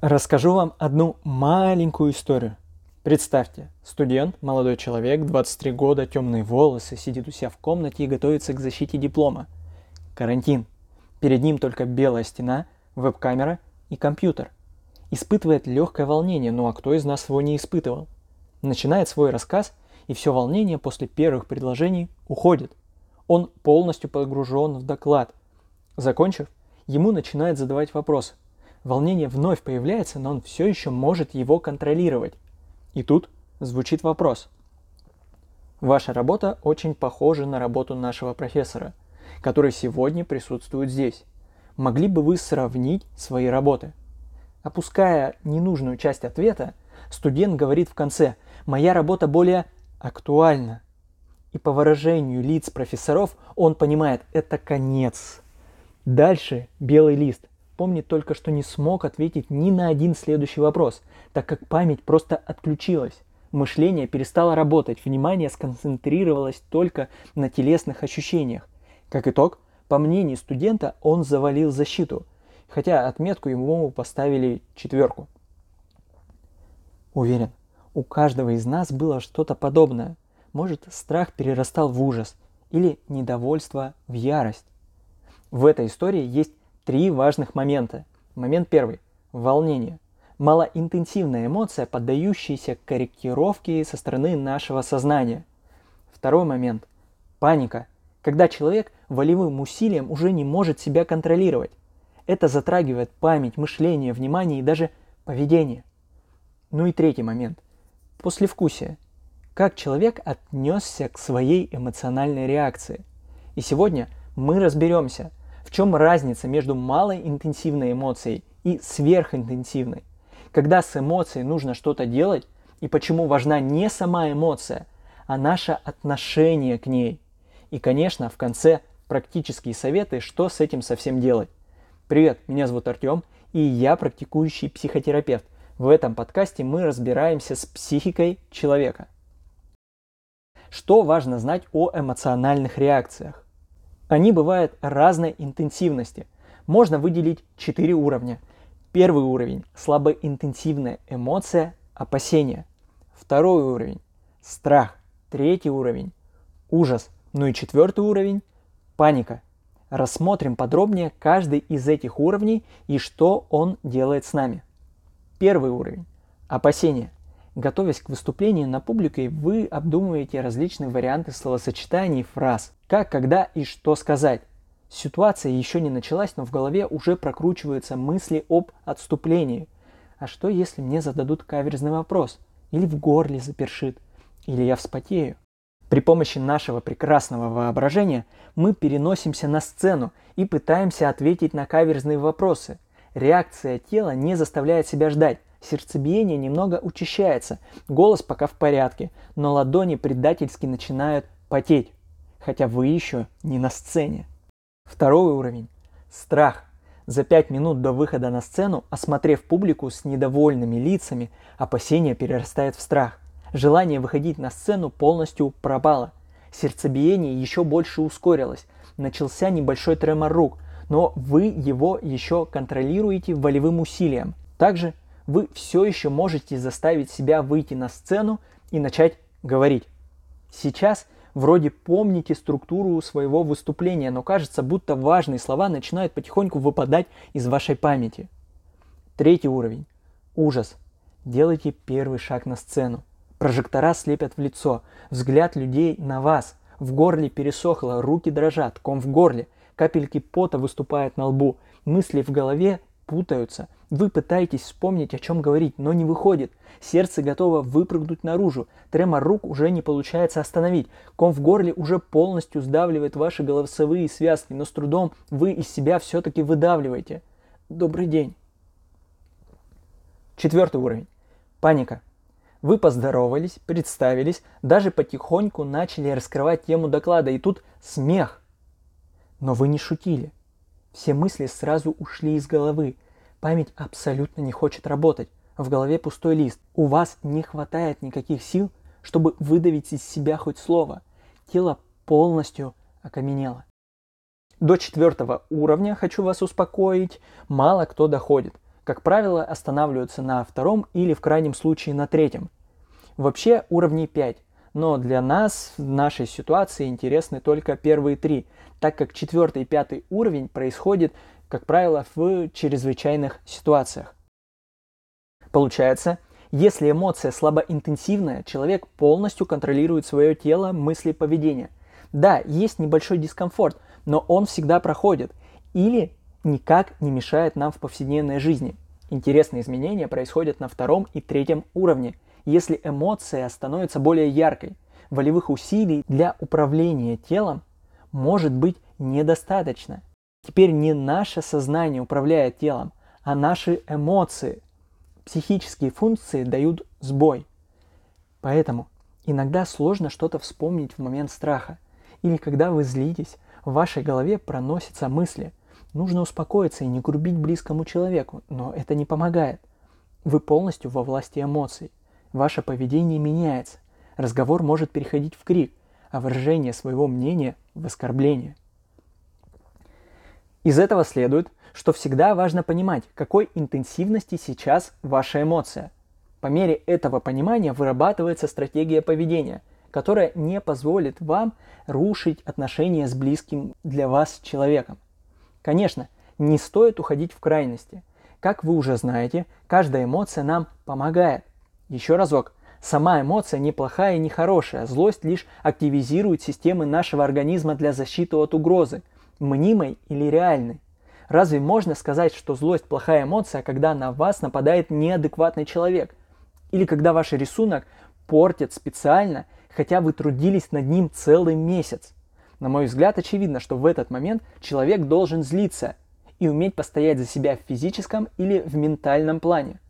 Расскажу вам одну маленькую историю. Представьте, студент, молодой человек, 23 года, темные волосы, сидит у себя в комнате и готовится к защите диплома. Карантин. Перед ним только белая стена, веб-камера и компьютер. Испытывает легкое волнение, ну а кто из нас его не испытывал? Начинает свой рассказ, и все волнение после первых предложений уходит. Он полностью погружен в доклад. Закончив, ему начинает задавать вопросы. Волнение вновь появляется, но он все еще может его контролировать. И тут звучит вопрос. Ваша работа очень похожа на работу нашего профессора, который сегодня присутствует здесь. Могли бы вы сравнить свои работы? Опуская ненужную часть ответа, студент говорит в конце «Моя работа более актуальна». И по выражению лиц профессоров он понимает – это конец. Дальше белый лист помнит только, что не смог ответить ни на один следующий вопрос, так как память просто отключилась. Мышление перестало работать, внимание сконцентрировалось только на телесных ощущениях. Как итог, по мнению студента, он завалил защиту, хотя отметку ему поставили четверку. Уверен, у каждого из нас было что-то подобное. Может, страх перерастал в ужас или недовольство в ярость. В этой истории есть Три важных момента. Момент первый. Волнение. Малоинтенсивная эмоция, поддающаяся корректировке со стороны нашего сознания. Второй момент. Паника. Когда человек волевым усилием уже не может себя контролировать. Это затрагивает память, мышление, внимание и даже поведение. Ну и третий момент. Послевкусие. Как человек отнесся к своей эмоциональной реакции. И сегодня мы разберемся – в чем разница между малой интенсивной эмоцией и сверхинтенсивной? Когда с эмоцией нужно что-то делать, и почему важна не сама эмоция, а наше отношение к ней. И, конечно, в конце практические советы, что с этим совсем делать. Привет, меня зовут Артем, и я практикующий психотерапевт. В этом подкасте мы разбираемся с психикой человека. Что важно знать о эмоциональных реакциях? Они бывают разной интенсивности. Можно выделить четыре уровня. Первый уровень – слабоинтенсивная эмоция, опасение. Второй уровень – страх. Третий уровень – ужас. Ну и четвертый уровень – паника. Рассмотрим подробнее каждый из этих уровней и что он делает с нами. Первый уровень – опасение – Готовясь к выступлению на публике, вы обдумываете различные варианты словосочетаний и фраз. Как, когда и что сказать. Ситуация еще не началась, но в голове уже прокручиваются мысли об отступлении. А что если мне зададут каверзный вопрос? Или в горле запершит? Или я вспотею? При помощи нашего прекрасного воображения мы переносимся на сцену и пытаемся ответить на каверзные вопросы. Реакция тела не заставляет себя ждать. Сердцебиение немного учащается, голос пока в порядке, но ладони предательски начинают потеть, хотя вы еще не на сцене. Второй уровень – страх. За пять минут до выхода на сцену, осмотрев публику с недовольными лицами, опасение перерастает в страх. Желание выходить на сцену полностью пропало. Сердцебиение еще больше ускорилось. Начался небольшой тремор рук, но вы его еще контролируете волевым усилием. Также вы все еще можете заставить себя выйти на сцену и начать говорить. Сейчас вроде помните структуру своего выступления, но кажется, будто важные слова начинают потихоньку выпадать из вашей памяти. Третий уровень. Ужас. Делайте первый шаг на сцену. Прожектора слепят в лицо, взгляд людей на вас. В горле пересохло, руки дрожат, ком в горле, капельки пота выступают на лбу, мысли в голове путаются. Вы пытаетесь вспомнить, о чем говорить, но не выходит. Сердце готово выпрыгнуть наружу. Тремор рук уже не получается остановить. Ком в горле уже полностью сдавливает ваши голосовые связки, но с трудом вы из себя все-таки выдавливаете. Добрый день. Четвертый уровень. Паника. Вы поздоровались, представились, даже потихоньку начали раскрывать тему доклада, и тут смех. Но вы не шутили. Все мысли сразу ушли из головы. Память абсолютно не хочет работать. В голове пустой лист. У вас не хватает никаких сил, чтобы выдавить из себя хоть слово. Тело полностью окаменело. До четвертого уровня, хочу вас успокоить, мало кто доходит. как правило, останавливаются на втором или в крайнем случае на третьем. Вообще уровней 5, но для нас в нашей ситуации интересны только первые три, так как четвертый и пятый уровень происходит, как правило, в чрезвычайных ситуациях. Получается, если эмоция слабоинтенсивная, человек полностью контролирует свое тело, мысли, поведение. Да, есть небольшой дискомфорт, но он всегда проходит или никак не мешает нам в повседневной жизни. Интересные изменения происходят на втором и третьем уровне, если эмоция становится более яркой. Волевых усилий для управления телом может быть недостаточно. Теперь не наше сознание управляет телом, а наши эмоции. Психические функции дают сбой. Поэтому иногда сложно что-то вспомнить в момент страха. Или когда вы злитесь, в вашей голове проносятся мысли. Нужно успокоиться и не грубить близкому человеку, но это не помогает. Вы полностью во власти эмоций. Ваше поведение меняется. Разговор может переходить в крик, а выражение своего мнения в оскорбление. Из этого следует, что всегда важно понимать, какой интенсивности сейчас ваша эмоция. По мере этого понимания вырабатывается стратегия поведения, которая не позволит вам рушить отношения с близким для вас человеком. Конечно, не стоит уходить в крайности. Как вы уже знаете, каждая эмоция нам помогает. Еще разок, сама эмоция не плохая и не хорошая, злость лишь активизирует системы нашего организма для защиты от угрозы, мнимой или реальной. Разве можно сказать, что злость плохая эмоция, когда на вас нападает неадекватный человек? Или когда ваш рисунок портят специально, хотя вы трудились над ним целый месяц? На мой взгляд, очевидно, что в этот момент человек должен злиться и уметь постоять за себя в физическом или в ментальном плане.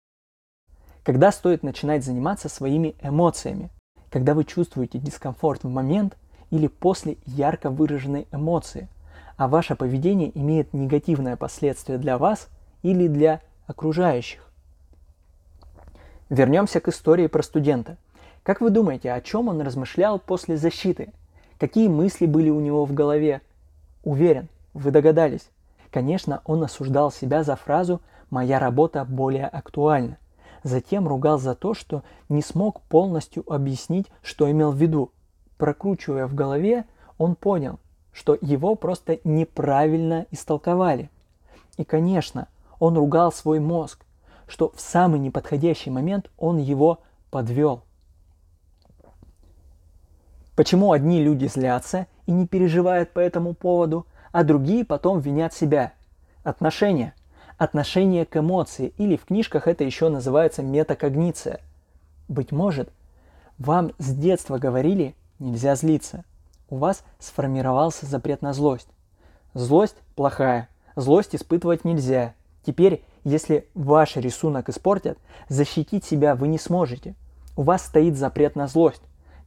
Когда стоит начинать заниматься своими эмоциями? Когда вы чувствуете дискомфорт в момент или после ярко выраженной эмоции – а ваше поведение имеет негативное последствие для вас или для окружающих. Вернемся к истории про студента. Как вы думаете, о чем он размышлял после защиты? Какие мысли были у него в голове? Уверен, вы догадались. Конечно, он осуждал себя за фразу «моя работа более актуальна». Затем ругал за то, что не смог полностью объяснить, что имел в виду. Прокручивая в голове, он понял – что его просто неправильно истолковали. И, конечно, он ругал свой мозг, что в самый неподходящий момент он его подвел. Почему одни люди злятся и не переживают по этому поводу, а другие потом винят себя? Отношения. Отношение к эмоции, или в книжках это еще называется метакогниция. Быть может, вам с детства говорили «нельзя злиться», у вас сформировался запрет на злость. Злость плохая, злость испытывать нельзя. Теперь, если ваш рисунок испортят, защитить себя вы не сможете. У вас стоит запрет на злость.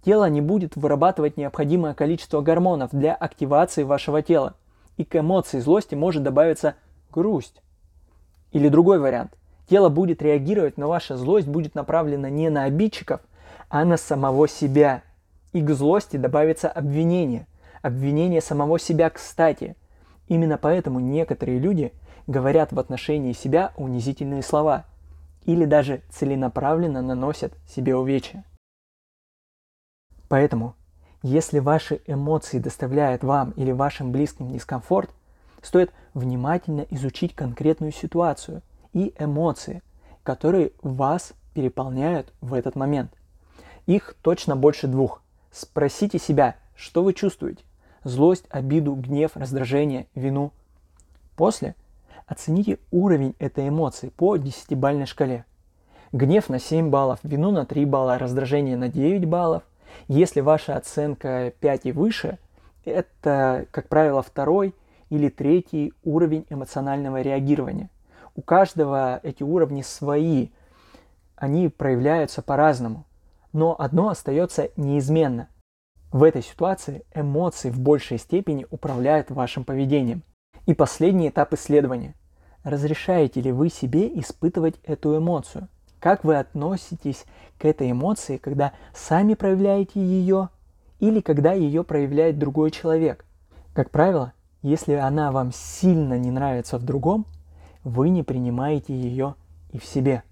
Тело не будет вырабатывать необходимое количество гормонов для активации вашего тела. И к эмоции злости может добавиться грусть. Или другой вариант. Тело будет реагировать, но ваша злость будет направлена не на обидчиков, а на самого себя – и к злости добавится обвинение. Обвинение самого себя кстати. Именно поэтому некоторые люди говорят в отношении себя унизительные слова или даже целенаправленно наносят себе увечья. Поэтому, если ваши эмоции доставляют вам или вашим близким дискомфорт, стоит внимательно изучить конкретную ситуацию и эмоции, которые вас переполняют в этот момент. Их точно больше двух. Спросите себя, что вы чувствуете? Злость, обиду, гнев, раздражение, вину. После оцените уровень этой эмоции по десятибальной шкале. Гнев на 7 баллов, вину на 3 балла, раздражение на 9 баллов. Если ваша оценка 5 и выше, это, как правило, второй или третий уровень эмоционального реагирования. У каждого эти уровни свои, они проявляются по-разному но одно остается неизменно. В этой ситуации эмоции в большей степени управляют вашим поведением. И последний этап исследования. Разрешаете ли вы себе испытывать эту эмоцию? Как вы относитесь к этой эмоции, когда сами проявляете ее или когда ее проявляет другой человек? Как правило, если она вам сильно не нравится в другом, вы не принимаете ее и в себе.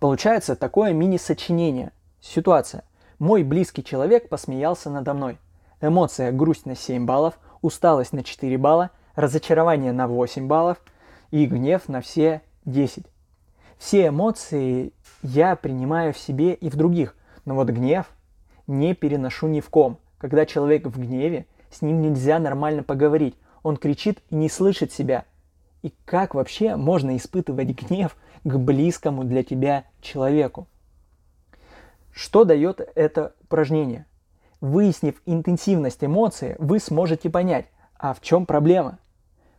Получается такое мини-сочинение. Ситуация. Мой близкий человек посмеялся надо мной. Эмоция грусть на 7 баллов, усталость на 4 балла, разочарование на 8 баллов и гнев на все 10. Все эмоции я принимаю в себе и в других, но вот гнев не переношу ни в ком. Когда человек в гневе, с ним нельзя нормально поговорить, он кричит и не слышит себя. И как вообще можно испытывать гнев к близкому для тебя человеку? Что дает это упражнение? Выяснив интенсивность эмоции, вы сможете понять, а в чем проблема.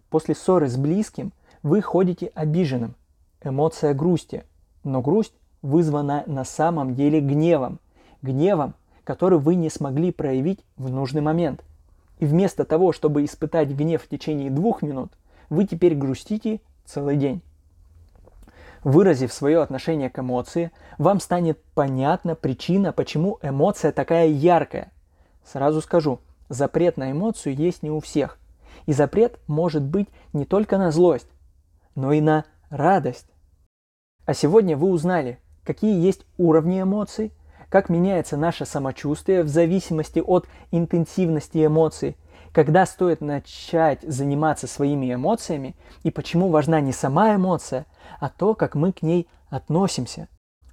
После ссоры с близким вы ходите обиженным. Эмоция грусти. Но грусть вызвана на самом деле гневом. Гневом, который вы не смогли проявить в нужный момент. И вместо того, чтобы испытать гнев в течение двух минут, вы теперь грустите целый день. Выразив свое отношение к эмоции, вам станет понятна причина, почему эмоция такая яркая. Сразу скажу, запрет на эмоцию есть не у всех. И запрет может быть не только на злость, но и на радость. А сегодня вы узнали, какие есть уровни эмоций, как меняется наше самочувствие в зависимости от интенсивности эмоций, когда стоит начать заниматься своими эмоциями и почему важна не сама эмоция, а то, как мы к ней относимся.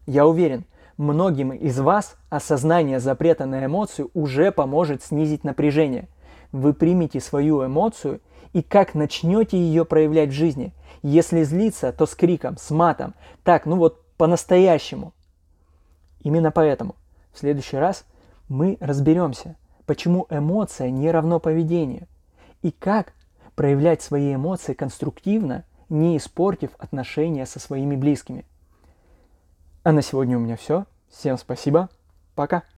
Я уверен, многим из вас осознание запрета на эмоцию уже поможет снизить напряжение. Вы примете свою эмоцию и как начнете ее проявлять в жизни. Если злиться, то с криком, с матом. Так, ну вот по-настоящему. Именно поэтому в следующий раз мы разберемся, почему эмоция не равно поведению и как проявлять свои эмоции конструктивно, не испортив отношения со своими близкими. А на сегодня у меня все. Всем спасибо. Пока.